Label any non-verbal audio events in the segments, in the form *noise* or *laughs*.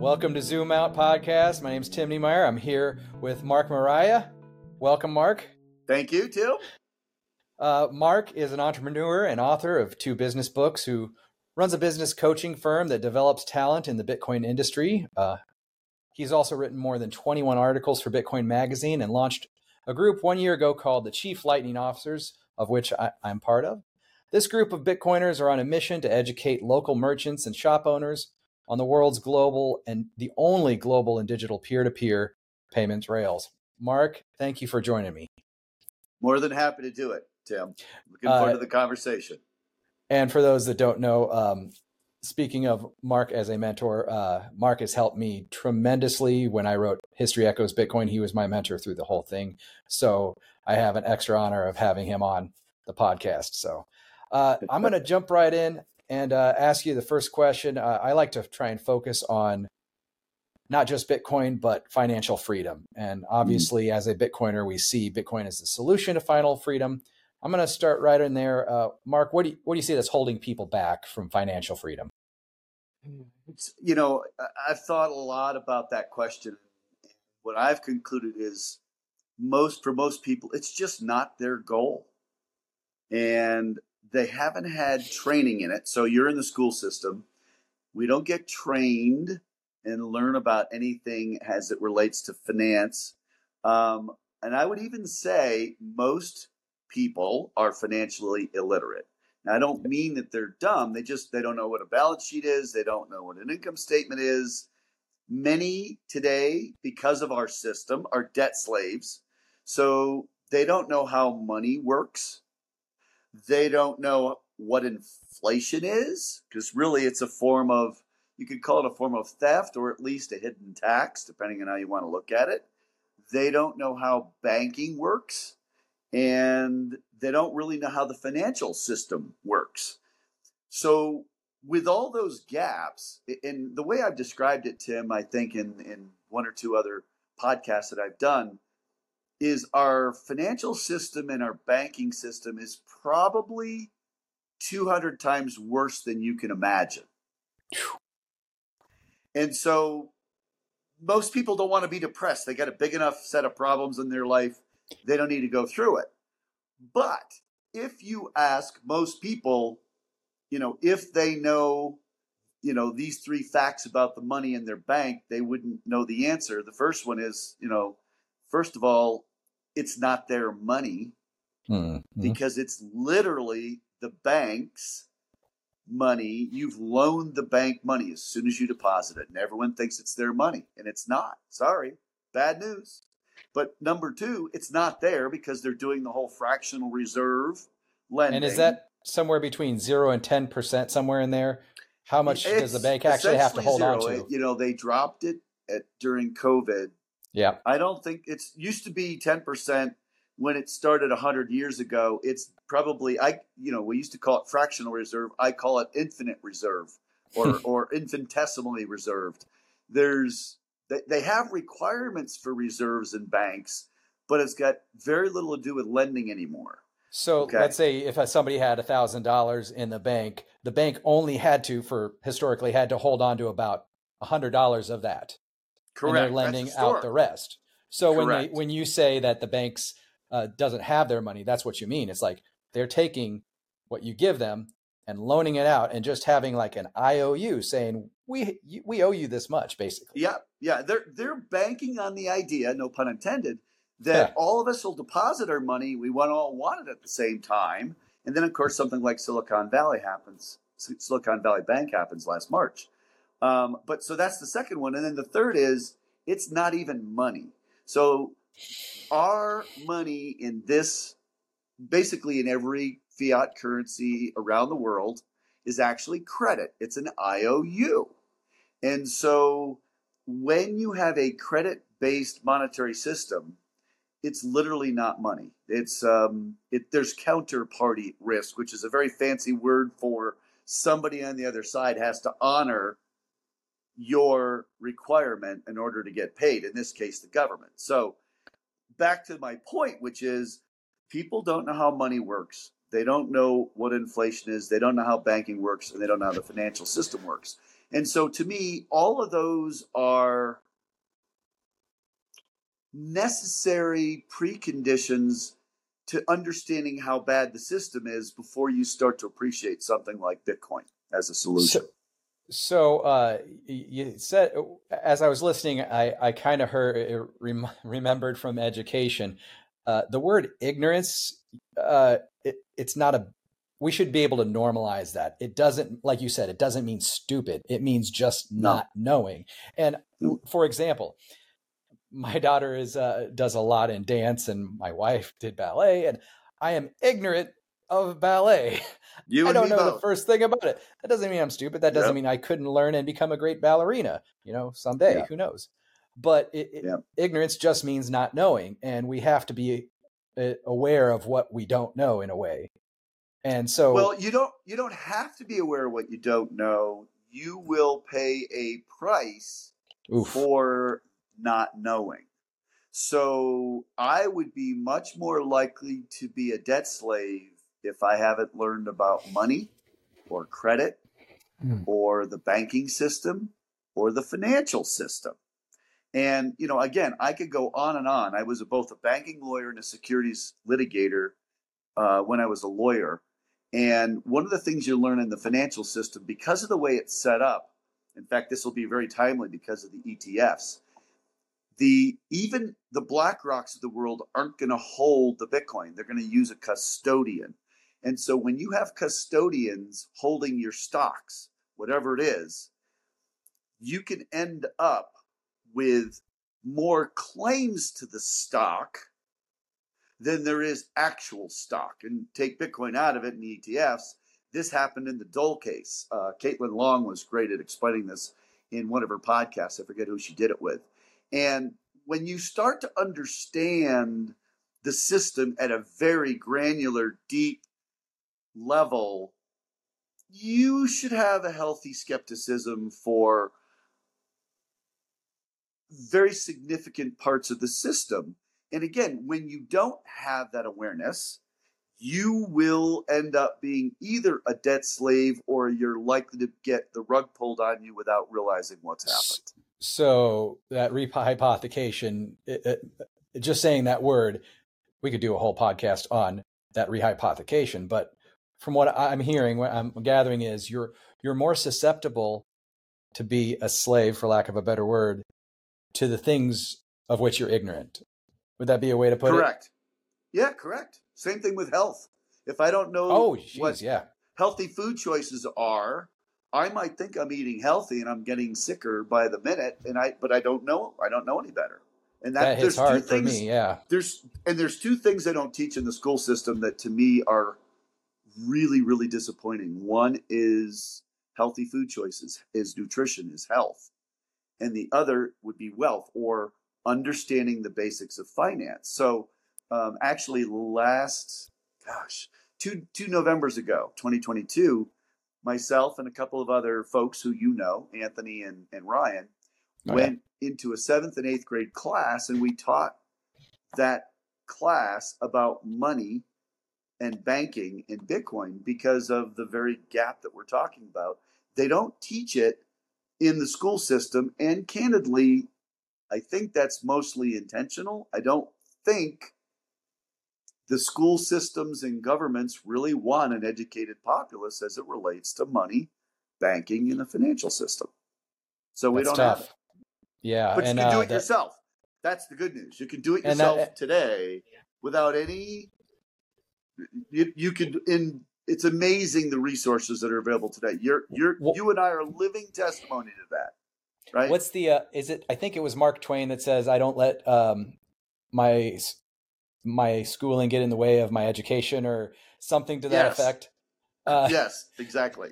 Welcome to Zoom Out Podcast. My name is Tim Niemeyer. I'm here with Mark Maraia. Welcome, Mark. Thank you, Tim. Uh, Mark is an entrepreneur and author of two business books who runs a business coaching firm that develops talent in the Bitcoin industry. Uh, he's also written more than 21 articles for Bitcoin Magazine and launched a group one year ago called the Chief Lightning Officers, of which I, I'm part of. This group of Bitcoiners are on a mission to educate local merchants and shop owners on the world's global and the only global and digital peer to peer payments rails. Mark, thank you for joining me. More than happy to do it, Tim. Looking forward uh, to the conversation. And for those that don't know, um, speaking of Mark as a mentor, uh, Mark has helped me tremendously when I wrote History Echoes Bitcoin. He was my mentor through the whole thing. So I have an extra honor of having him on the podcast. So uh, I'm going to jump right in and uh, ask you the first question. Uh, I like to try and focus on not just Bitcoin, but financial freedom. And mm-hmm. obviously, mm-hmm. as a Bitcoiner, we see Bitcoin as the solution to final freedom. I'm going to start right in there. Uh, Mark, what do, you, what do you see that's holding people back from financial freedom? It's, you know, I've thought a lot about that question. What I've concluded is most, for most people, it's just not their goal. And they haven't had training in it. So you're in the school system. We don't get trained and learn about anything as it relates to finance. Um, and I would even say most people are financially illiterate. Now, I don't mean that they're dumb. They just they don't know what a balance sheet is. They don't know what an income statement is. Many today, because of our system, are debt slaves. So they don't know how money works. They don't know what inflation is, because really it's a form of, you could call it a form of theft or at least a hidden tax, depending on how you want to look at it. They don't know how banking works, and they don't really know how the financial system works. So, with all those gaps, and the way I've described it, Tim, I think in, in one or two other podcasts that I've done, is our financial system and our banking system is probably 200 times worse than you can imagine. And so most people don't want to be depressed. They got a big enough set of problems in their life. They don't need to go through it. But if you ask most people, you know, if they know, you know, these three facts about the money in their bank, they wouldn't know the answer. The first one is, you know, first of all, it's not their money mm-hmm. because it's literally the bank's money. You've loaned the bank money as soon as you deposit it, and everyone thinks it's their money, and it's not. Sorry, bad news. But number two, it's not there because they're doing the whole fractional reserve lending. And is that somewhere between zero and ten percent, somewhere in there? How much it's does the bank actually have to hold zero. on to? You know, they dropped it at, during COVID yeah. I don't think it's used to be 10% when it started 100 years ago. It's probably I you know, we used to call it fractional reserve. I call it infinite reserve or *laughs* or infinitesimally reserved. There's they, they have requirements for reserves in banks, but it's got very little to do with lending anymore. So okay. let's say if somebody had a thousand dollars in the bank, the bank only had to, for historically, had to hold on to about a hundred dollars of that. Correct. And they're lending the out the rest. So Correct. when they, when you say that the banks uh, doesn't have their money, that's what you mean. It's like they're taking what you give them and loaning it out and just having like an IOU saying we we owe you this much basically. Yeah. Yeah, they're they're banking on the idea, no pun intended, that yeah. all of us will deposit our money, we want all want it at the same time. And then of course something like Silicon Valley happens. Silicon Valley Bank happens last March. Um, but so that's the second one. And then the third is it's not even money. So our money in this, basically in every fiat currency around the world, is actually credit. It's an IOU. And so when you have a credit based monetary system, it's literally not money. It's um, it, there's counterparty risk, which is a very fancy word for somebody on the other side has to honor your requirement in order to get paid, in this case, the government. So, back to my point, which is people don't know how money works. They don't know what inflation is. They don't know how banking works, and they don't know how the financial system works. And so to me, all of those are necessary preconditions to understanding how bad the system is before you start to appreciate something like Bitcoin as a solution. So, so uh, you said, as I was listening, I, I kind of heard, rem- *laughs* remembered from education, uh, the word ignorance. Uh, it, it's not a. We should be able to normalize that. It doesn't, like you said, it doesn't mean stupid. It means just not no. knowing. And for example, my daughter is uh, does a lot in dance, and my wife did ballet, and I am ignorant of ballet. *laughs* You I don't know both. the first thing about it. That doesn't mean I'm stupid. That doesn't yep. mean I couldn't learn and become a great ballerina. You know, someday, yeah. who knows? But it, it, yep. ignorance just means not knowing, and we have to be uh, aware of what we don't know in a way. And so, well, you don't you don't have to be aware of what you don't know. You will pay a price Oof. for not knowing. So I would be much more likely to be a debt slave if I haven't learned about money or credit mm. or the banking system or the financial system. And, you know, again, I could go on and on. I was a, both a banking lawyer and a securities litigator uh, when I was a lawyer. And one of the things you learn in the financial system, because of the way it's set up, in fact, this will be very timely because of the ETFs the even the BlackRocks of the world aren't going to hold the bitcoin they're going to use a custodian and so when you have custodians holding your stocks whatever it is you can end up with more claims to the stock than there is actual stock. And take bitcoin out of it the etfs this happened in the dole case. Uh, caitlin long was great at explaining this in one of her podcasts. I forget who she did it with. And when you start to understand the system at a very granular, deep level, you should have a healthy skepticism for very significant parts of the system. And again, when you don't have that awareness, you will end up being either a debt slave or you're likely to get the rug pulled on you without realizing what's happened. So that rehypothecation, it, it, just saying that word, we could do a whole podcast on that rehypothecation. But from what I'm hearing, what I'm gathering is you're you're more susceptible to be a slave, for lack of a better word, to the things of which you're ignorant. Would that be a way to put correct. it? Correct. Yeah, correct. Same thing with health. If I don't know oh, geez, what yeah. healthy food choices are, I might think I'm eating healthy and I'm getting sicker by the minute, and I but I don't know I don't know any better. And that, that hits hard for me. Yeah. There's and there's two things they don't teach in the school system that to me are really really disappointing. One is healthy food choices, is nutrition, is health, and the other would be wealth or understanding the basics of finance. So um, actually, last gosh, two two Novembers ago, 2022 myself and a couple of other folks who you know, Anthony and, and Ryan, oh, went into a seventh and eighth grade class and we taught that class about money and banking in Bitcoin because of the very gap that we're talking about. They don't teach it in the school system. And candidly, I think that's mostly intentional. I don't think the school systems and governments really want an educated populace as it relates to money, banking, and the financial system. So we That's don't tough. have it. Yeah, but and, you can do uh, it that, yourself. That's the good news. You can do it yourself that, today without any. You you could in. It's amazing the resources that are available today. You're you're well, you and I are living testimony to that. Right. What's the? Uh, is it? I think it was Mark Twain that says, "I don't let um, my my schooling get in the way of my education or something to that yes. effect. Uh, yes, exactly.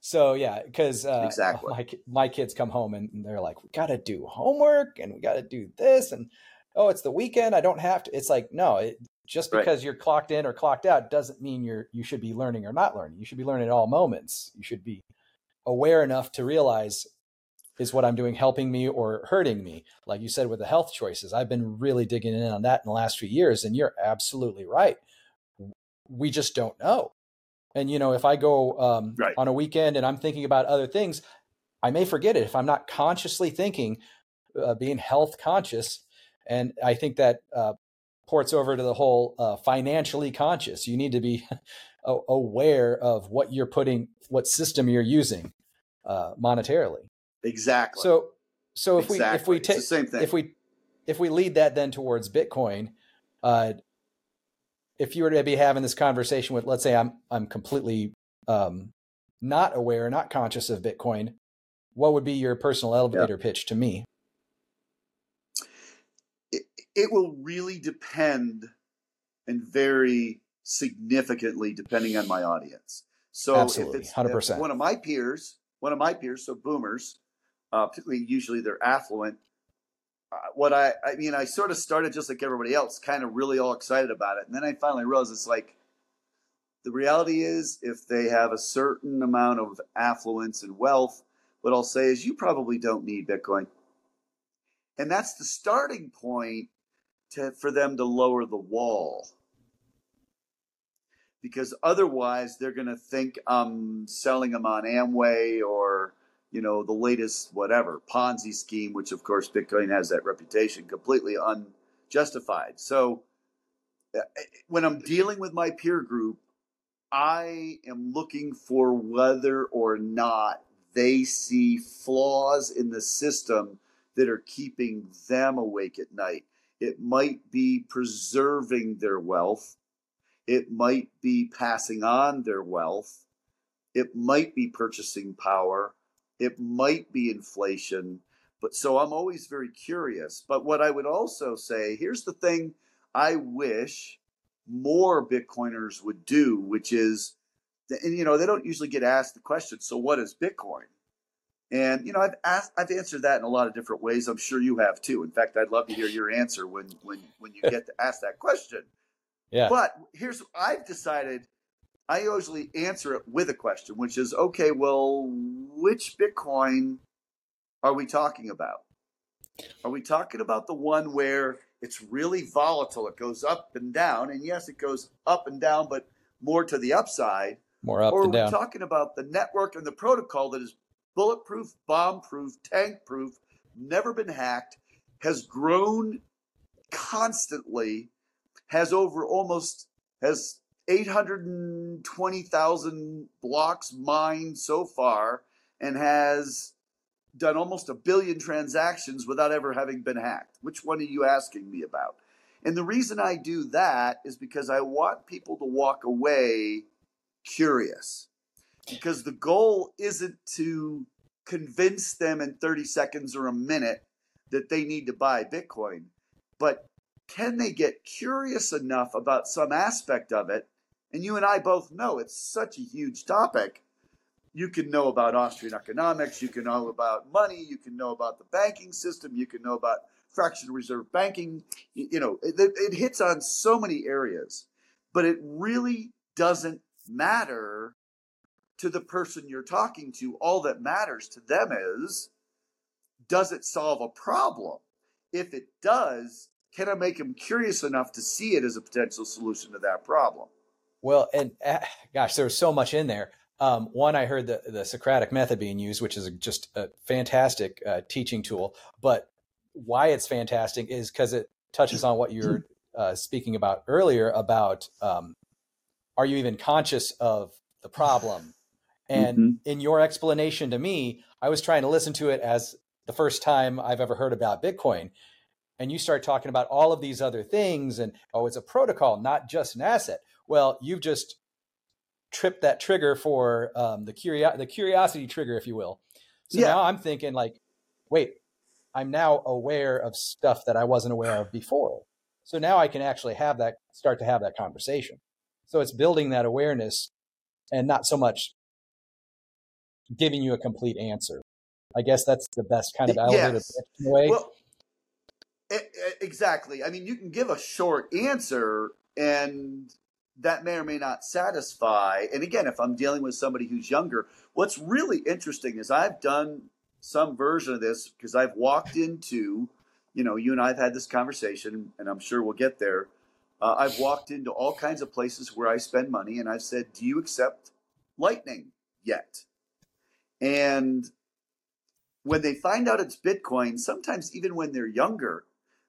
So yeah, because uh, exactly my my kids come home and they're like, we got to do homework and we got to do this and oh, it's the weekend. I don't have to. It's like no, it, just because right. you're clocked in or clocked out doesn't mean you're you should be learning or not learning. You should be learning at all moments. You should be aware enough to realize is what I'm doing helping me or hurting me? Like you said with the health choices, I've been really digging in on that in the last few years, and you're absolutely right. We just don't know. And you know, if I go um, right. on a weekend and I'm thinking about other things, I may forget it if I'm not consciously thinking, uh, being health conscious. And I think that uh, ports over to the whole uh, financially conscious. You need to be *laughs* aware of what you're putting, what system you're using uh, monetarily. Exactly. So, so if exactly. we if we take same thing, if we if we lead that then towards Bitcoin, uh, if you were to be having this conversation with, let's say, I'm I'm completely um, not aware, not conscious of Bitcoin, what would be your personal elevator yeah. pitch to me? It, will really depend and vary significantly depending on my audience. So Absolutely, if it's 100%. If one of my peers, one of my peers, so boomers, uh, particularly usually they're affluent. Uh, what I, I mean, I sort of started just like everybody else, kind of really all excited about it. And then I finally realized it's like, the reality is if they have a certain amount of affluence and wealth, what I'll say is you probably don't need Bitcoin. And that's the starting point to, for them to lower the wall because otherwise they're going to think I'm selling them on Amway or you know the latest whatever Ponzi scheme, which of course Bitcoin has that reputation, completely unjustified. So uh, when I'm dealing with my peer group, I am looking for whether or not they see flaws in the system that are keeping them awake at night. It might be preserving their wealth it might be passing on their wealth. It might be purchasing power. It might be inflation. But so I'm always very curious. But what I would also say here's the thing I wish more Bitcoiners would do, which is, and you know, they don't usually get asked the question, so what is Bitcoin? And you know, I've asked, I've answered that in a lot of different ways. I'm sure you have too. In fact, I'd love to hear your answer when when when you *laughs* get to ask that question. Yeah. But here's I've decided I usually answer it with a question, which is okay, well, which Bitcoin are we talking about? Are we talking about the one where it's really volatile? It goes up and down. And yes, it goes up and down, but more to the upside. More up or and down. Or are we talking about the network and the protocol that is bulletproof, bomb proof, tank proof, never been hacked, has grown constantly has over almost has 820,000 blocks mined so far and has done almost a billion transactions without ever having been hacked. Which one are you asking me about? And the reason I do that is because I want people to walk away curious. Because the goal isn't to convince them in 30 seconds or a minute that they need to buy Bitcoin, but can they get curious enough about some aspect of it? And you and I both know it's such a huge topic. You can know about Austrian economics, you can know about money, you can know about the banking system, you can know about fractional reserve banking. You, know, it, it hits on so many areas, but it really doesn't matter to the person you're talking to. All that matters to them is does it solve a problem? If it does, can I make them curious enough to see it as a potential solution to that problem? Well, and uh, gosh, there's so much in there. Um, one, I heard the, the Socratic method being used, which is a, just a fantastic uh, teaching tool. But why it's fantastic is because it touches on what you're uh, speaking about earlier about um, are you even conscious of the problem? And mm-hmm. in your explanation to me, I was trying to listen to it as the first time I've ever heard about Bitcoin. And you start talking about all of these other things and oh it's a protocol not just an asset. Well you've just tripped that trigger for um, the, curio- the curiosity trigger if you will. So yeah. now i'm thinking like wait i'm now aware of stuff that i wasn't aware of before. So now i can actually have that start to have that conversation. So it's building that awareness and not so much giving you a complete answer i guess that's the best kind of elevator yes. way well, Exactly. I mean, you can give a short answer and that may or may not satisfy. And again, if I'm dealing with somebody who's younger, what's really interesting is I've done some version of this because I've walked into, you know, you and I have had this conversation, and I'm sure we'll get there. Uh, I've walked into all kinds of places where I spend money, and I've said, "Do you accept Lightning yet?" And when they find out it's Bitcoin, sometimes even when they're younger,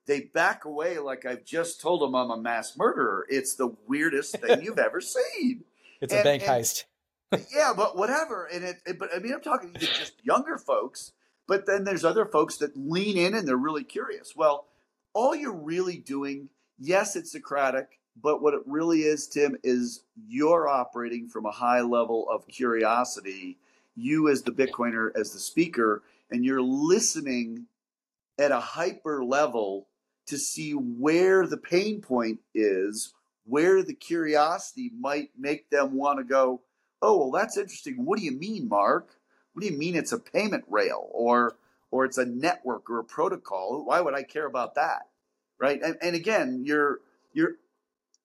they back away like I've just told them I'm a mass murderer. It's the weirdest thing *laughs* you've ever seen. It's and, a bank and, heist. *laughs* yeah, but whatever. And it, it, but I mean, I'm talking to just younger folks, but then there's other folks that lean in and they're really curious. Well, all you're really doing, yes, it's Socratic, but what it really is, Tim, is you're operating from a high level of curiosity. You, as the Bitcoiner, as the speaker, and you're listening at a hyper level to see where the pain point is, where the curiosity might make them want to go, oh, well, that's interesting. What do you mean, Mark? What do you mean it's a payment rail or or it's a network or a protocol? Why would I care about that? Right? And, and again, you're you're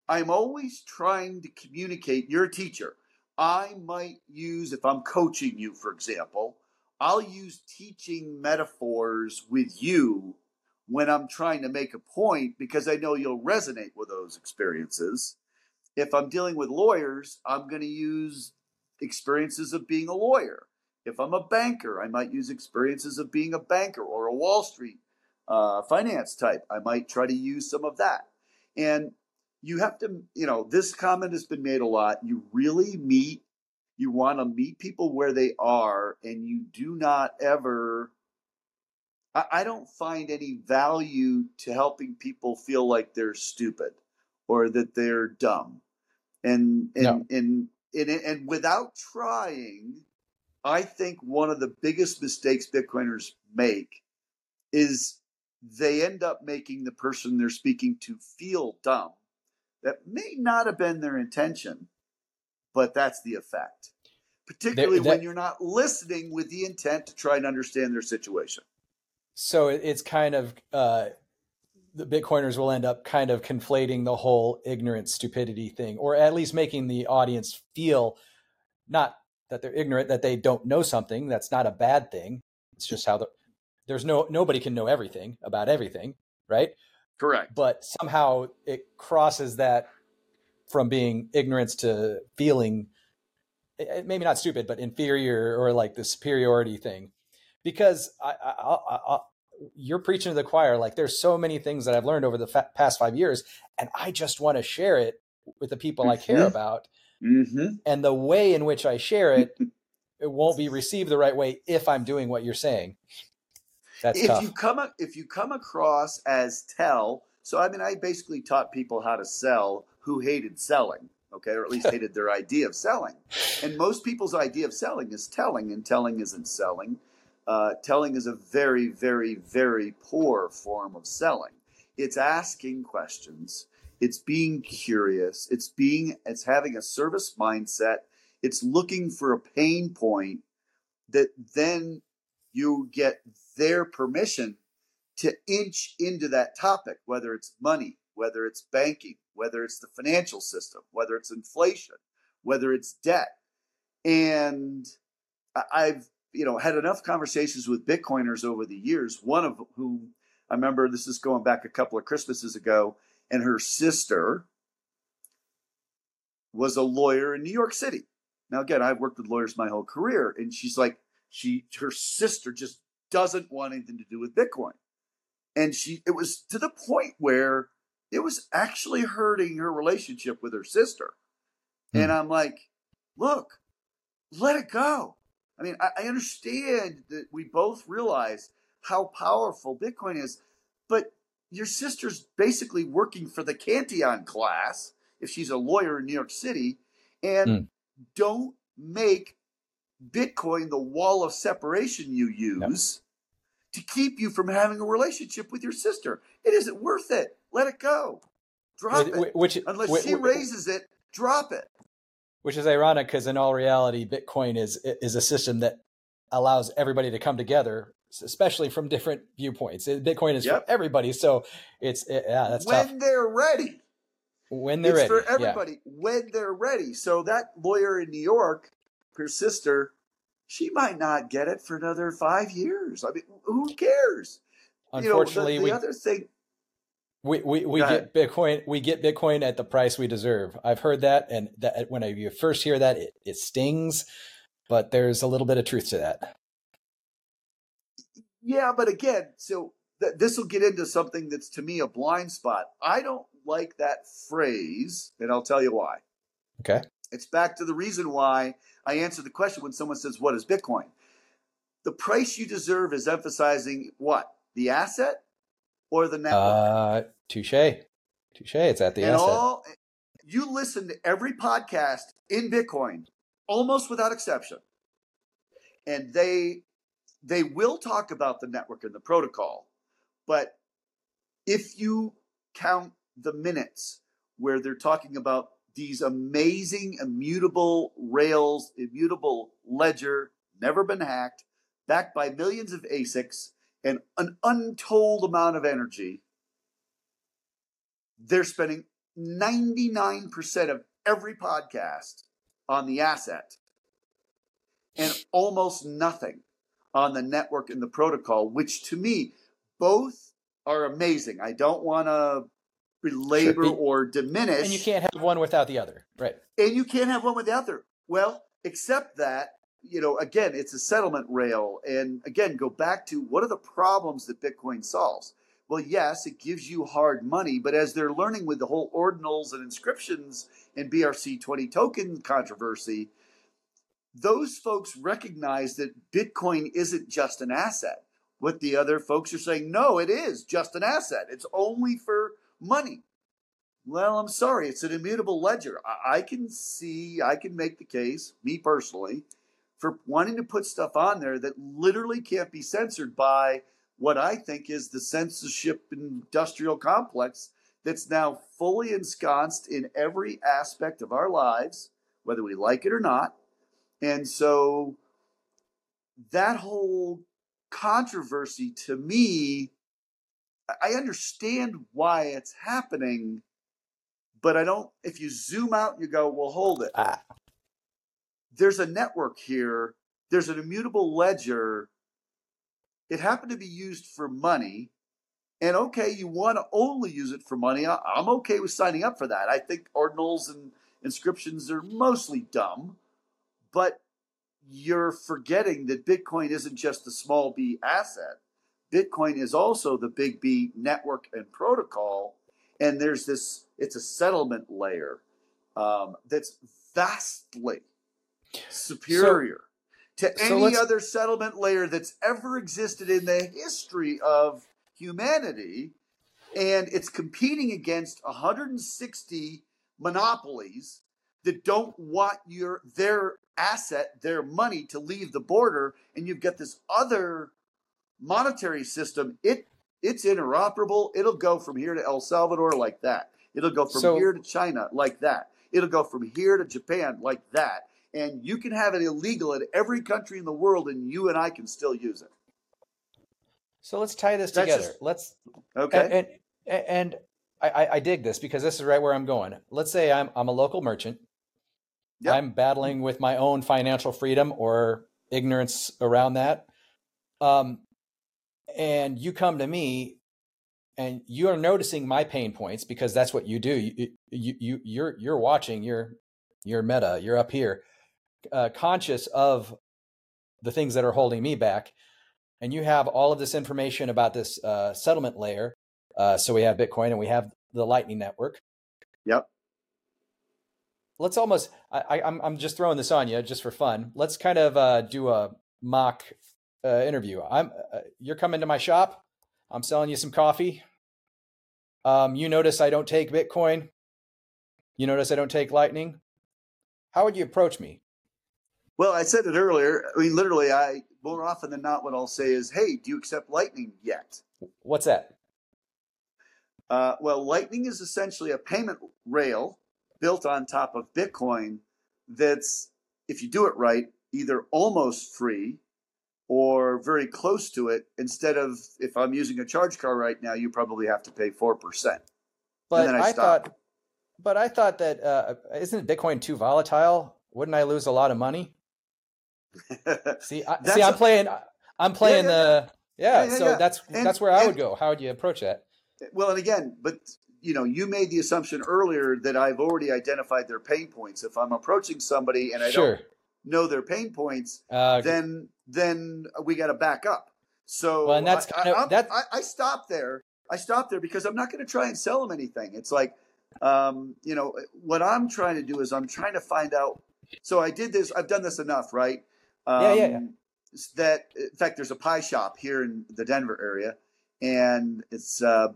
I'm always trying to communicate. You're a teacher. I might use, if I'm coaching you, for example, I'll use teaching metaphors with you when I'm trying to make a point because I know you'll resonate with those experiences. If I'm dealing with lawyers, I'm going to use experiences of being a lawyer. If I'm a banker, I might use experiences of being a banker or a Wall Street uh, finance type. I might try to use some of that. And you have to, you know, this comment has been made a lot. You really meet, you want to meet people where they are, and you do not ever. I, I don't find any value to helping people feel like they're stupid or that they're dumb. And and no. and, and and without trying, I think one of the biggest mistakes Bitcoiners make is they end up making the person they're speaking to feel dumb that may not have been their intention, but that's the effect. Particularly that, that, when you're not listening with the intent to try and understand their situation. So it's kind of uh, the Bitcoiners will end up kind of conflating the whole ignorance stupidity thing, or at least making the audience feel not that they're ignorant, that they don't know something. That's not a bad thing. It's just how the there's no nobody can know everything about everything, right? Correct. But somehow it crosses that from being ignorance to feeling eh, eh, maybe not stupid, but inferior or like the superiority thing. Because I, I, I, you're preaching to the choir. Like there's so many things that I've learned over the fa- past five years, and I just want to share it with the people mm-hmm. I care mm-hmm. about. Mm-hmm. And the way in which I share it, *laughs* it won't be received the right way if I'm doing what you're saying. That's if tough. you come if you come across as tell, so I mean, I basically taught people how to sell who hated selling, okay, or at least *laughs* hated their idea of selling. And most people's idea of selling is telling, and telling isn't selling. Uh, telling is a very, very, very poor form of selling. It's asking questions. It's being curious. It's being. It's having a service mindset. It's looking for a pain point that then you get their permission to inch into that topic, whether it's money, whether it's banking, whether it's the financial system, whether it's inflation, whether it's debt. And I've, you know, had enough conversations with Bitcoiners over the years, one of whom I remember this is going back a couple of Christmases ago, and her sister was a lawyer in New York City. Now, again, I've worked with lawyers my whole career, and she's like, she, her sister just doesn't want anything to do with Bitcoin. And she, it was to the point where it was actually hurting her relationship with her sister. Hmm. And I'm like, look, let it go. I mean, I, I understand that we both realize how powerful Bitcoin is, but your sister's basically working for the Cantillon class if she's a lawyer in New York City, and mm. don't make Bitcoin the wall of separation you use to keep you from having a relationship with your sister. It isn't worth it. Let it go. Drop it. Which, Unless which, she raises it, drop it. Which is ironic because in all reality, Bitcoin is is a system that allows everybody to come together, especially from different viewpoints. Bitcoin is yep. for everybody, so it's it, yeah, that's when tough. they're ready. When they're it's ready, for everybody. Yeah. When they're ready. So that lawyer in New York, her sister, she might not get it for another five years. I mean, who cares? Unfortunately, you know, the, the we, other thing we we, we get Bitcoin we get Bitcoin at the price we deserve. I've heard that, and that when I, you first hear that, it, it stings, but there's a little bit of truth to that. Yeah, but again, so th- this will get into something that's to me a blind spot. I don't like that phrase, and I'll tell you why. Okay. It's back to the reason why I answer the question when someone says, What is Bitcoin? The price you deserve is emphasizing what? The asset or the network? Uh, touche. Touche. It's at the and asset. all you listen to every podcast in Bitcoin, almost without exception, and they they will talk about the network and the protocol, but if you count the minutes where they're talking about these amazing immutable rails, immutable ledger, never been hacked, backed by millions of ASICs and an untold amount of energy, they're spending 99% of every podcast on the asset and almost nothing on the network and the protocol, which to me, both are amazing. I don't want to belabor Sure. or diminish. And you can't have one without the other. Right. And you can't have one without the other. Well, except that, you know, again, it's a settlement rail. And again, go back to what are the problems that Bitcoin solves? Well, yes, it gives you hard money, but as they're learning with the whole ordinals and inscriptions and BRC20 token controversy, those folks recognize that Bitcoin isn't just an asset. What the other folks are saying, no, it is just an asset. It's only for money. Well, I'm sorry, it's an immutable ledger. I, I can see, I can make the case, me personally, for wanting to put stuff on there that literally can't be censored by what I think is the censorship industrial complex that's now fully ensconced in every aspect of our lives, whether we like it or not. And so that whole controversy to me, I understand why it's happening, but I don't, if you zoom out and you go, well, hold it. Ah. There's a network here, there's an immutable ledger. It happened to be used for money. And okay, you want to only use it for money. I'm okay with signing up for that. I think ordinals and inscriptions are mostly dumb, but you're forgetting that Bitcoin isn't just the small b asset. Bitcoin is also the big B network and protocol. And there's this, it's a settlement layer um, that's vastly superior to so any other settlement layer that's ever existed in the history of humanity. And it's competing against 160 monopolies that don't want your their asset, their money to leave the border, and you've got this other monetary system. It it's interoperable. It'll go from here to El Salvador like that. It'll go from So- here to China like that. It'll go from here to Japan like that. And you can have it illegal in every country in the world, and you and I can still use it. So let's tie this That's together. just- let's Okay. and and, and I, I- dig this because this is right where I'm going. Let's say I'm I'm a local merchant. Yep. I'm battling with my own financial freedom or ignorance around that. Um, and you come to me and you are noticing my pain points because that's what you do. You, you, you you're you're watching. You're you're meta. You're up here, uh, conscious of the things that are holding me back, and you have all of this information about this uh, settlement layer. Uh, so we have Bitcoin and we have the Lightning Network. Yep. Let's almost. I, I, I'm I'm just throwing this on you just for fun. Let's kind of uh, do a mock uh, interview. I'm uh, you're coming to my shop. I'm selling you some coffee. Um, you notice I don't take Bitcoin. You notice I don't take Lightning. How would you approach me? Well, I said it earlier. I mean, literally, I more often than not, what I'll say is, "Hey, do you accept Lightning yet?" What's that? Uh, well, Lightning is essentially a payment rail built on top of Bitcoin. That's, if you do it right, either almost free or very close to it. Instead of, if I'm using a charge car right now, you probably have to pay four percent. But then I I, thought, but I thought that uh, isn't Bitcoin too volatile? Wouldn't I lose a lot of money? *laughs* See, I, see, I'm playing. I'm playing yeah, the yeah. Yeah, yeah, so yeah. that's And- that's where I would go. How would you approach that? Well, and again, but you know, you made the assumption earlier that I've already identified their pain points. If I'm approaching somebody and I sure. don't know their pain points, Uh, then then we got to back up. So well, and that's I, kind of that I, I stopped there. I stopped there because I'm not going to try and sell them anything. It's like, um, you know, what I'm trying to do is I'm trying to find out. So I did this. I've done this enough, right? Um, yeah, yeah, yeah. Um, that in fact, there's a pie shop here in the Denver area, and it's uh,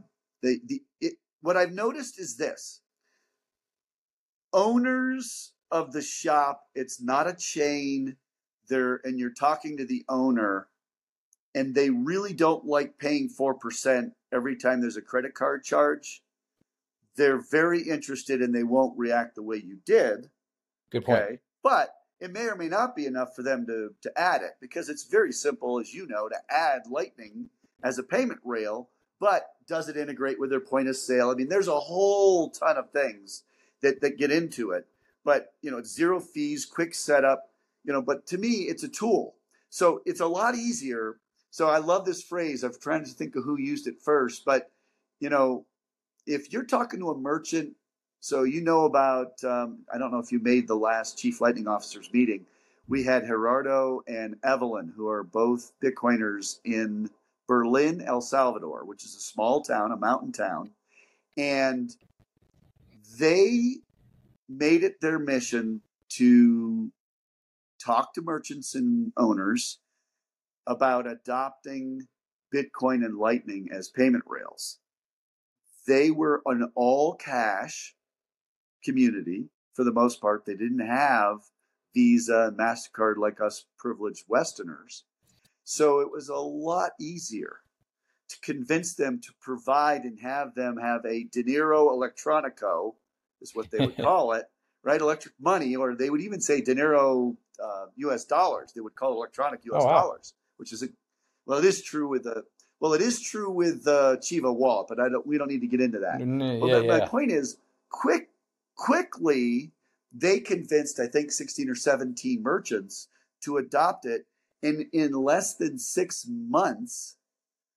the the it, what I've noticed is this: owners of the shop. It's not a chain. There, and you're talking to the owner and they really don't like paying 4% every time there's a credit card charge, they're very interested and they won't react the way you did. Good point. Okay? But it may or may not be enough for them to, to add it because it's very simple, as you know, to add Lightning as a payment rail. But does it integrate with their point of sale? I mean, there's a whole ton of things that, that get into it. But, you know, it's zero fees, quick setup, you know, but to me, it's a tool. So it's a lot easier so I love this phrase. I'm trying to think of who used it first, but you know, if you're talking to a merchant, so you know about, um, I don't know if you made the last chief lightning officers meeting. We had Gerardo and Evelyn, who are both Bitcoiners in Berlin, El Salvador, which is a small town, a mountain town. And they made it their mission to talk to merchants and owners about adopting Bitcoin and Lightning as payment rails. They were an all cash community for the most part. They didn't have Visa MasterCard like us privileged Westerners. So it was a lot easier to convince them to provide and have them have a dinero electronico, is what they would call it, right? Electric money, or they would even say dinero uh, US dollars. They would call electronic US oh, wow. dollars which is a well, it is true with the well, it is true with the Chivo Wallet, but I don't. We don't need to get into that. Mm, yeah, yeah. my point is, quick, quickly, they convinced I think sixteen or seventeen merchants to adopt it, and in less than six months,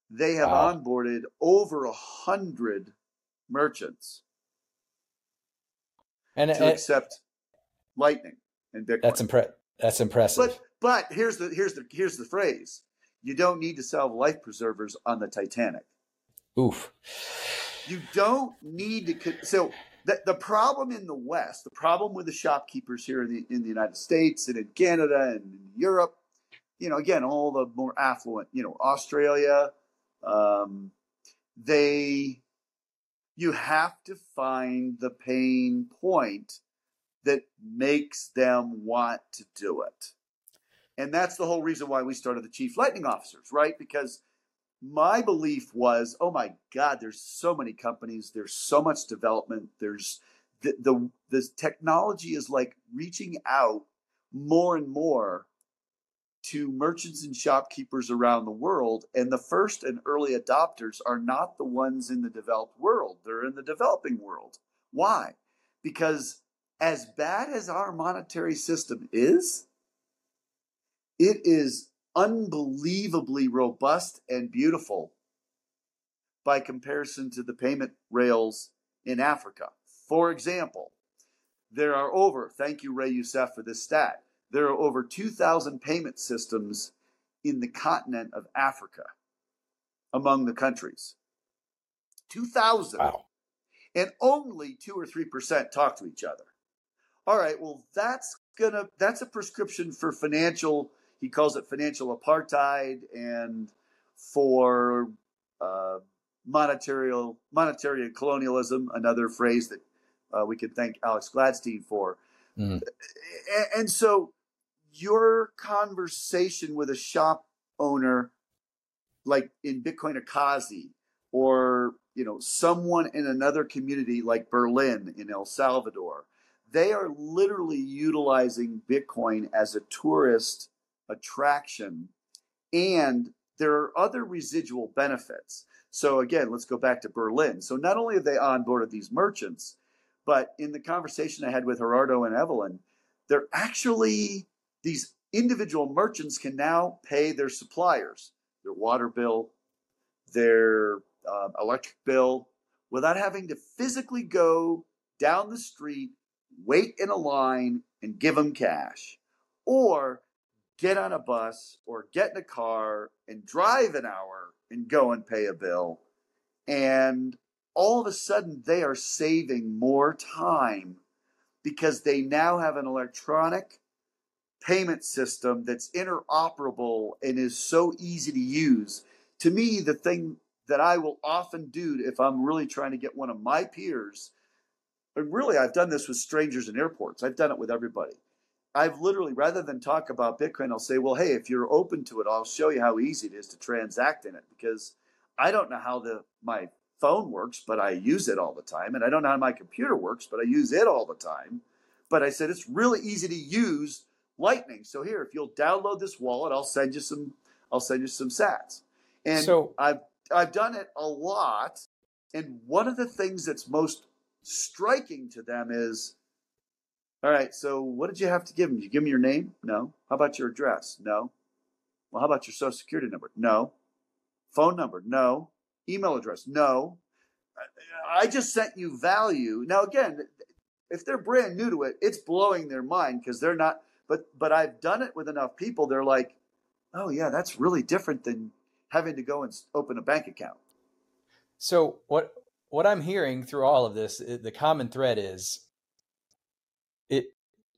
they have wow. onboarded over a hundred merchants and to accept Lightning and Bitcoin. That's impre- That's impressive. But but here's the here's the here's the phrase: you don't need to sell life preservers on the Titanic. Oof. You don't need to. So the, the problem in the West, the problem with the shopkeepers here in the in the United States and in Canada and in Europe, you know, again, all the more affluent, you know, Australia, um, they, you have to find the pain point that makes them want to do it. And that's the whole reason why we started the Chief Lightning Officers, right? Because my belief was, oh my God, there's so many companies, there's so much development, there's the the, the technology is like reaching out more and more to merchants and shopkeepers around the world. And the first and early adopters are not the ones in the developed world, they're in the developing world. Why? Because as bad as our monetary system is, it is unbelievably robust and beautiful by comparison to the payment rails in Africa. For example, there are over, thank you, Ray Youssef, for this stat, there are over 2,000 payment systems in the continent of Africa among the countries. 2,000. Wow. And only 2 or 3% talk to each other. All right, well, that's gonna that's a prescription for financial he calls it financial apartheid and for uh, monetary monetary colonialism, another phrase that uh, we can thank Alex Gladstein for. Mm. And, and so your conversation with a shop owner like in Bitcoin Ekasi or you know someone in another community like Berlin in El Salvador they are literally utilizing Bitcoin as a tourist attraction, and there are other residual benefits. So again, let's go back to Berlin. So not only have they onboarded these merchants, but in the conversation I had with Gerardo and Evelyn, they're actually these individual merchants can now pay their suppliers their water bill, their uh, electric bill, without having to physically go down the street, wait in a line, and give them cash. Or get on a bus or get in a car and drive an hour and go and pay a bill. And all of a sudden, they are saving more time because they now have an electronic payment system that's interoperable and is so easy to use. To me, the thing that I will often do if I'm really trying to get one of my peers, and really I've done this with strangers in airports, I've done it with everybody. I've literally, rather than talk about Bitcoin, I'll say, well, hey, if you're open to it, I'll show you how easy it is to transact in it because I don't know how the my phone works, but I use it all the time. And I don't know how my computer works, but I use it all the time. But I said it's really easy to use Lightning. So here, if you'll download this wallet, I'll send you some I'll send you some sats. And so I've I've done it a lot. And one of the things that's most striking to them is all right, so what did you have to give them? Did you give them your name? No. How about your address? No. Well, how about your social security number? No. Phone number? No. Email address? No. I just sent you value. Now, again, if they're brand new to it, it's blowing their mind because they're not. But but I've done it with enough people. They're like, oh yeah, that's really different than having to go and open a bank account. So what what I'm hearing through all of this, the common thread is it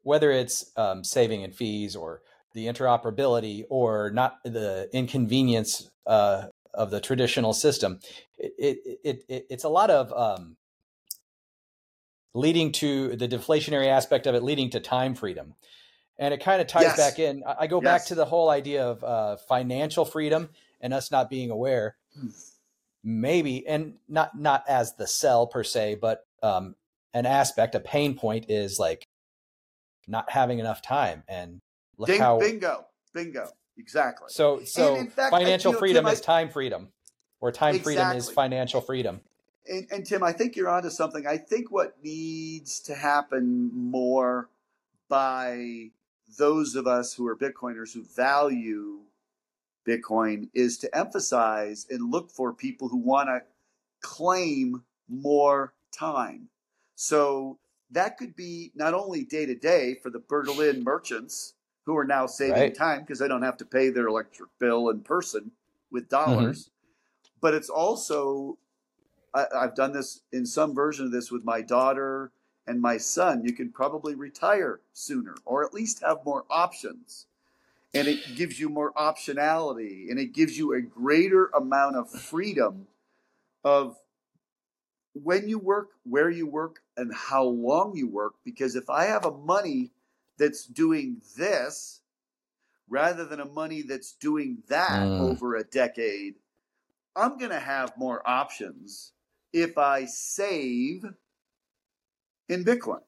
whether it's um, saving in fees or the interoperability or not the inconvenience uh, of the traditional system, it, it, it, it, it's a lot of um, leading to the deflationary aspect of it, leading to time freedom. And it kind of ties yes. back in. I go yes. back to the whole idea of uh, financial freedom and us not being aware. Hmm. Maybe, and not not as the sell per se, but um, an aspect, a pain point is like not having enough time. And look Ding, how bingo, bingo, exactly. So, so fact, financial I, freedom know, Tim, is time freedom, or time exactly. freedom is financial freedom. And, and Tim, I think you're onto something. I think what needs to happen more by those of us who are Bitcoiners who value Bitcoin is to emphasize and look for people who want to claim more time. So that could be not only day to day for the Berlin merchants who are now saving right. time because they don't have to pay their electric bill in person with dollars, mm-hmm. but it's also I, I've done this in some version of this with my daughter and my son. You can probably retire sooner or at least have more options. And it gives you more optionality and it gives you a greater amount of freedom of when you work, where you work, and how long you work. Because if I have a money that's doing this rather than a money that's doing that mm. over a decade, I'm going to have more options if I save in Bitcoin.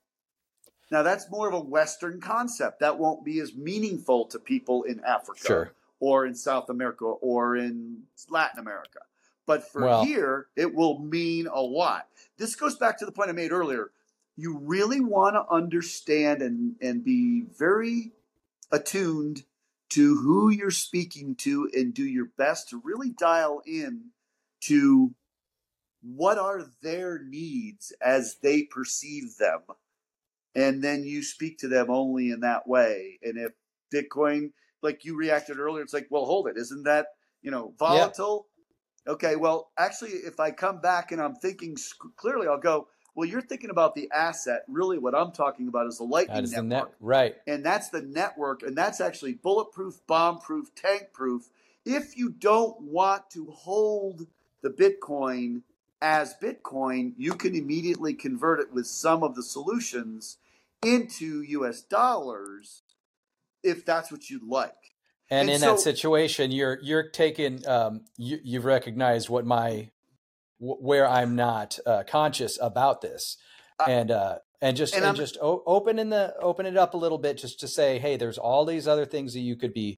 Now, that's more of a Western concept. That won't be as meaningful to people in Africa sure. or in South America or in Latin America. But for well, here, it will mean a lot. This goes back to the point I made earlier. You really want to understand and, and be very attuned to who you're speaking to and do your best to really dial in to what are their needs as they perceive them. And then you speak to them only in that way. And if Bitcoin, like you reacted earlier, it's like, well, hold it. Isn't that, you know, volatile? Okay, well, actually, if I come back and I'm thinking clearly, I'll go, well, you're thinking about the asset. Really, what I'm talking about is the Lightning network. The net, right. And that's the network, and that's actually bulletproof, bomb proof, tank proof. If you don't want to hold the Bitcoin as Bitcoin, you can immediately convert it with some of the solutions into US dollars if that's what you'd like. And, and in so, that situation, you're you're taking um, you, you've recognized what my where I'm not uh, conscious about this, uh, and uh, and just and, and just o- open in the open it up a little bit, just to say, hey, there's all these other things that you could be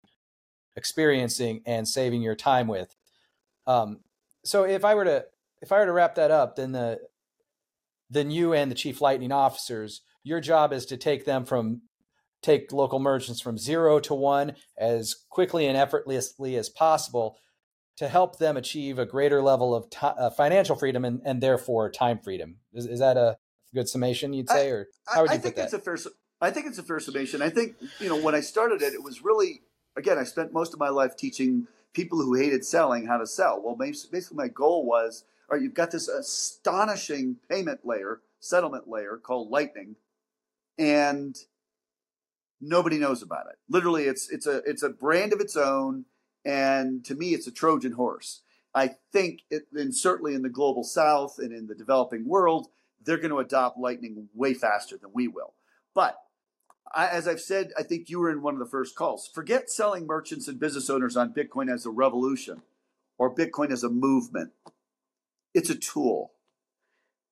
experiencing and saving your time with. Um, so if I were to if I were to wrap that up, then the then you and the chief lightning officers, your job is to take them from take local merchants from zero to one as quickly and effortlessly as possible to help them achieve a greater level of t- uh, financial freedom and, and therefore time freedom. Is, is that a good summation you'd say, or how would you I, I think that? It's a fair, I think it's a fair summation. I think, you know, when I started it, it was really again, I spent most of my life teaching people who hated selling how to sell. Well, basically, my goal was right, you've got this astonishing payment layer, settlement layer called Lightning, and nobody knows about it. Literally, it's it's a it's a brand of its own, and to me, it's a Trojan horse. I think, it, and certainly in the global South and in the developing world, they're going to adopt Lightning way faster than we will. But I, as I've said, I think you were in one of the first calls. Forget selling merchants and business owners on Bitcoin as a revolution or Bitcoin as a movement. It's a tool.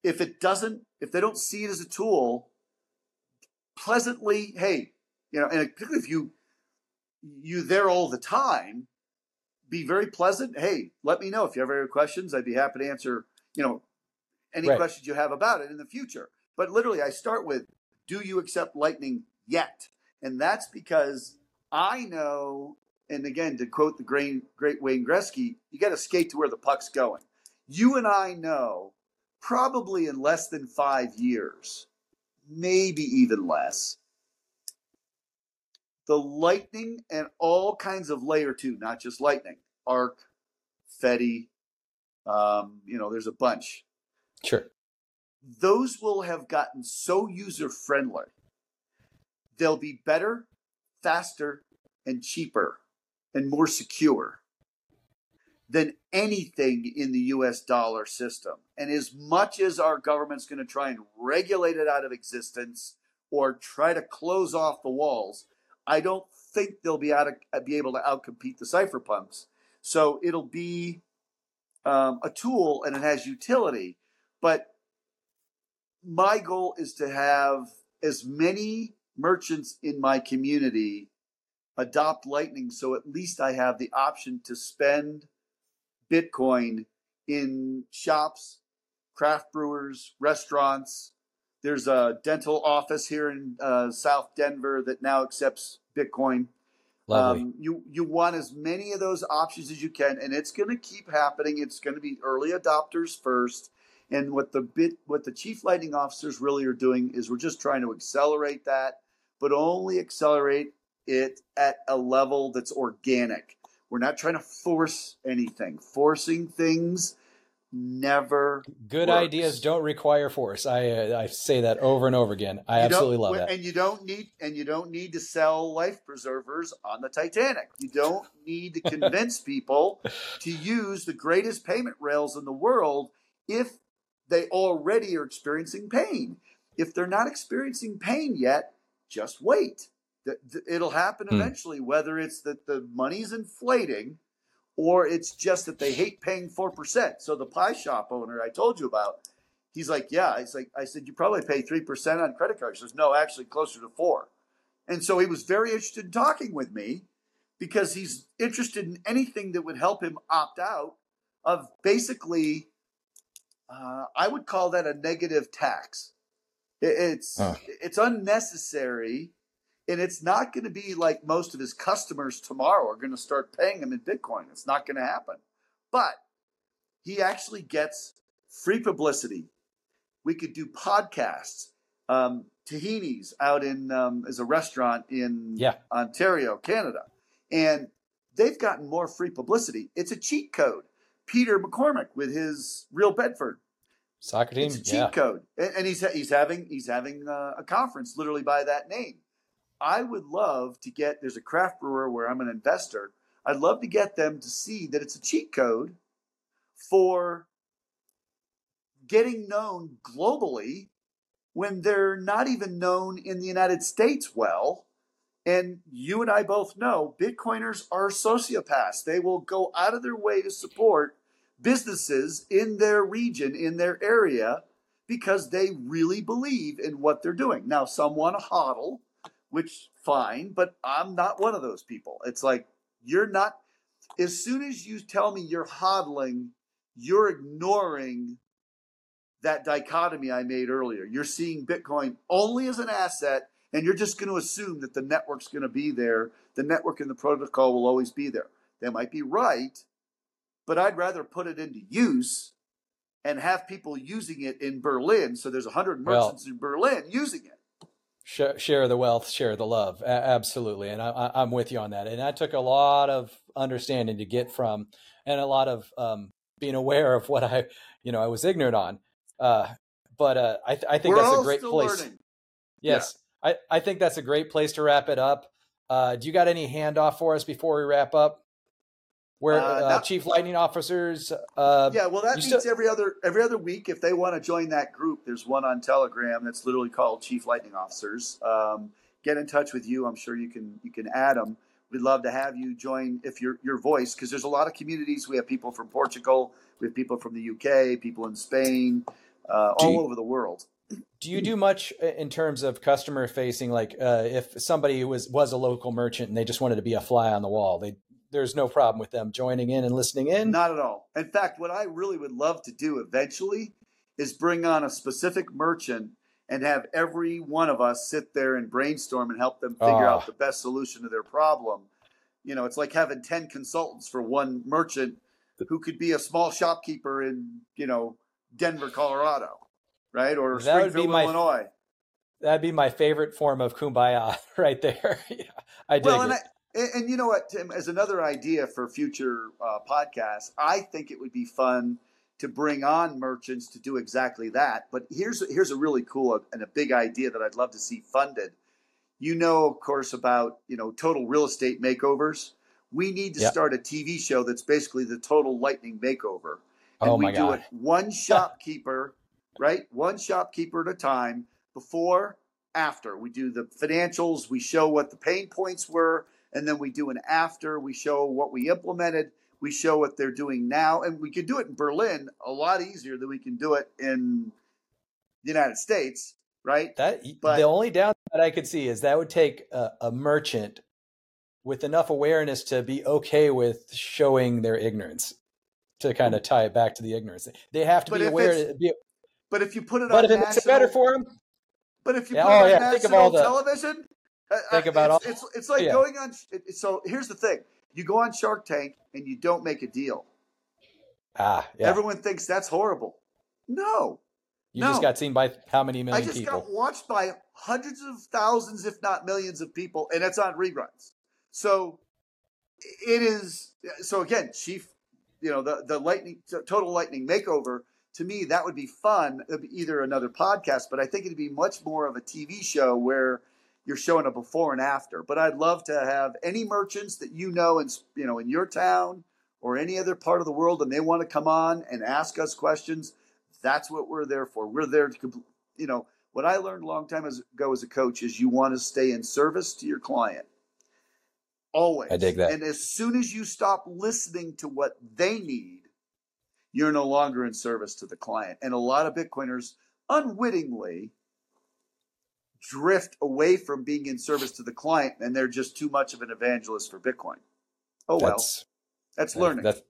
If it doesn't, if they don't see it as a tool, pleasantly, hey, you know, and particularly if you you there all the time, be very pleasant. Hey, let me know if you ever have any questions. I'd be happy to answer, you know, any right. questions you have about it in the future. But literally, I start with, do you accept Lightning yet. And that's because I know, and again, to quote the great, great Wayne Gretzky, you got to skate to where the puck's going. You and I know probably in less than five years, maybe even less, the Lightning and all kinds of layer two, not just Lightning, Ark, Fedi, um, you know, there's a bunch. Sure. Those will have gotten so user friendly they'll be better, faster, and cheaper and more secure than anything in the US dollar system. And as much as our government's going to try and regulate it out of existence or try to close off the walls, I don't think they'll be out of, be able to outcompete the cypherpunks. So it'll be um, a tool and it has utility. But my goal is to have as many merchants in my community adopt Lightning so at least I have the option to spend Bitcoin in shops, craft brewers, restaurants. There's a dental office here in uh, South Denver that now accepts Bitcoin. Um, you you want as many of those options as you can, and it's going to keep happening. It's going to be early adopters first, and what the bit what the chief lightning officers really are doing is we're just trying to accelerate that but only accelerate it at a level that's organic. We're not trying to force anything. Forcing things never good works. ideas don't require force i uh, i say that over and over again i you absolutely love that and you don't need and you don't need to sell life preservers on the titanic you don't need to convince *laughs* people to use the greatest payment rails in the world if they already are experiencing pain if they're not experiencing pain yet just wait. It'll happen hmm. eventually, whether it's that the money's inflating or it's just that they hate paying 4%. So the pie shop owner I told you about, he's like, yeah, it's like, I said, you probably pay 3% on credit cards. He says, no, actually closer to four. And so he was very interested in talking with me because he's interested in anything that would help him opt out of basically, uh, I would call that a negative tax. It's it's unnecessary, and it's not going to be like most of his customers tomorrow are going to start paying him in Bitcoin. It's not going to happen. But he actually gets free publicity. We could do podcasts. Um, Tahini's out in um, as a restaurant in yeah. Ontario, Canada, and they've gotten more free publicity. It's a cheat code. Peter McCormack with his Real Bedford Soccer team. It's a cheat yeah. code, and, and, he's he's having he's having uh, a conference literally by that name. I would love to get. There's a craft brewer where I'm an investor. I'd love to get them to see that it's a cheat code for getting known globally when they're not even known in the United States well. And you and I both know Bitcoiners are sociopaths. They will go out of their way to support businesses in their region, in their area, because they really believe in what they're doing. Now, some want to hodl, which fine, but I'm not one of those people. It's like you're not. As soon as you tell me you're hodling, you're ignoring that dichotomy I made earlier. You're seeing Bitcoin only as an asset, and you're just going to assume that the network's going to be there. The network and the protocol will always be there. They might be right, but I'd rather put it into use and have people using it in Berlin. So there's 100 merchants well, in Berlin using it. Share the wealth, share the love. A- absolutely. And I, am with you on that. And I took a lot of understanding to get from and a lot of um, being aware of what I, you know, I was ignorant on. Uh, but uh, I, th- I, think We're that's a great place. Learning. Yes. Yeah. I, I think that's a great place to wrap it up. Uh, do you got any handoff for us before we wrap up? Where uh, uh, chief lightning officers? Uh, yeah, well, that means still... every other every other week. If they want to join that group, there's one on Telegram that's literally called Chief Lightning Officers. Um, get in touch with you. I'm sure you can you can add them. We'd love to have you join if your your voice because there's a lot of communities. We have people from Portugal, we have people from the UK, people in Spain, uh, all you, over the world. Do you do much in terms of customer facing? Like uh, if somebody was was a local merchant and they just wanted to be a fly on the wall, they there's no problem with them joining in and listening in. Not at all. In fact, what I really would love to do eventually is bring on a specific merchant and have every one of us sit there and brainstorm and help them figure oh. out ah. the best solution to their problem. You know, it's like having 10 consultants for one merchant who could be a small shopkeeper in, you know, Denver, Colorado, right? Or that Springfield, my, Illinois. That'd be my favorite form of kumbaya *laughs* right there. *laughs* I dig well, it. And, and, you know what, Tim, as another idea for future uh, podcasts, I think it would be fun to bring on merchants to do exactly that. But here's here's a really cool and a big idea that I'd love to see funded. You know, of course, about you know total real estate makeovers. We need to yep. start a TV show that's basically the total lightning makeover. And oh we do it one *laughs* shopkeeper, right? One shopkeeper at a time, before, after. We do the financials, we show what the pain points were, and then we do an after. We show what we implemented. We show what they're doing now, and we can do it in Berlin a lot easier than we can do it in the United States, right? That but, the only downside I could see is that would take a, a merchant with enough awareness to be okay with showing their ignorance to kind of tie it back to the ignorance. They have to be aware. Be, but if you put it but on, if national, it's better for them. But if you yeah, put oh, it on yeah, national the, television, Uh, uh, think about it's, all. It's, it's like yeah. going on. So here's the thing: you go on Shark Tank and you don't make a deal. Ah, yeah. Everyone thinks that's horrible. No, you no. just got seen by how many million I just people? got watched by hundreds of thousands, if not millions, of people, and it's on reruns. So it is. So again, Chief, you know the the lightning total lightning makeover. To me, that would be fun. Be either another podcast, but I think it'd be much more of a TV show where you're showing a before and after. But I'd love to have any merchants that you know in you know in your town or any other part of the world, and they want to come on and ask us questions. That's what we're there for. We're there to, you know, what I learned a long time ago as a coach is you want to stay in service to your client. Always. I dig that. And as soon as you stop listening to what they need, you're no longer in service to the client. And a lot of Bitcoiners unwittingly drift away from being in service to the client and they're just too much of an evangelist for Bitcoin. Oh well. That's, that's learning. That's,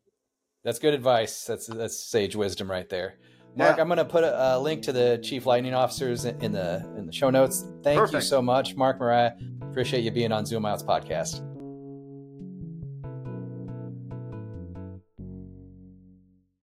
that's good advice. That's that's sage wisdom right there. Mark, yeah. I'm going to put a, a, link to the chief lightning officers in the in the show notes. Thank Perfect. you so much, Mark Maraia. Appreciate you being on Zoom Outs podcast.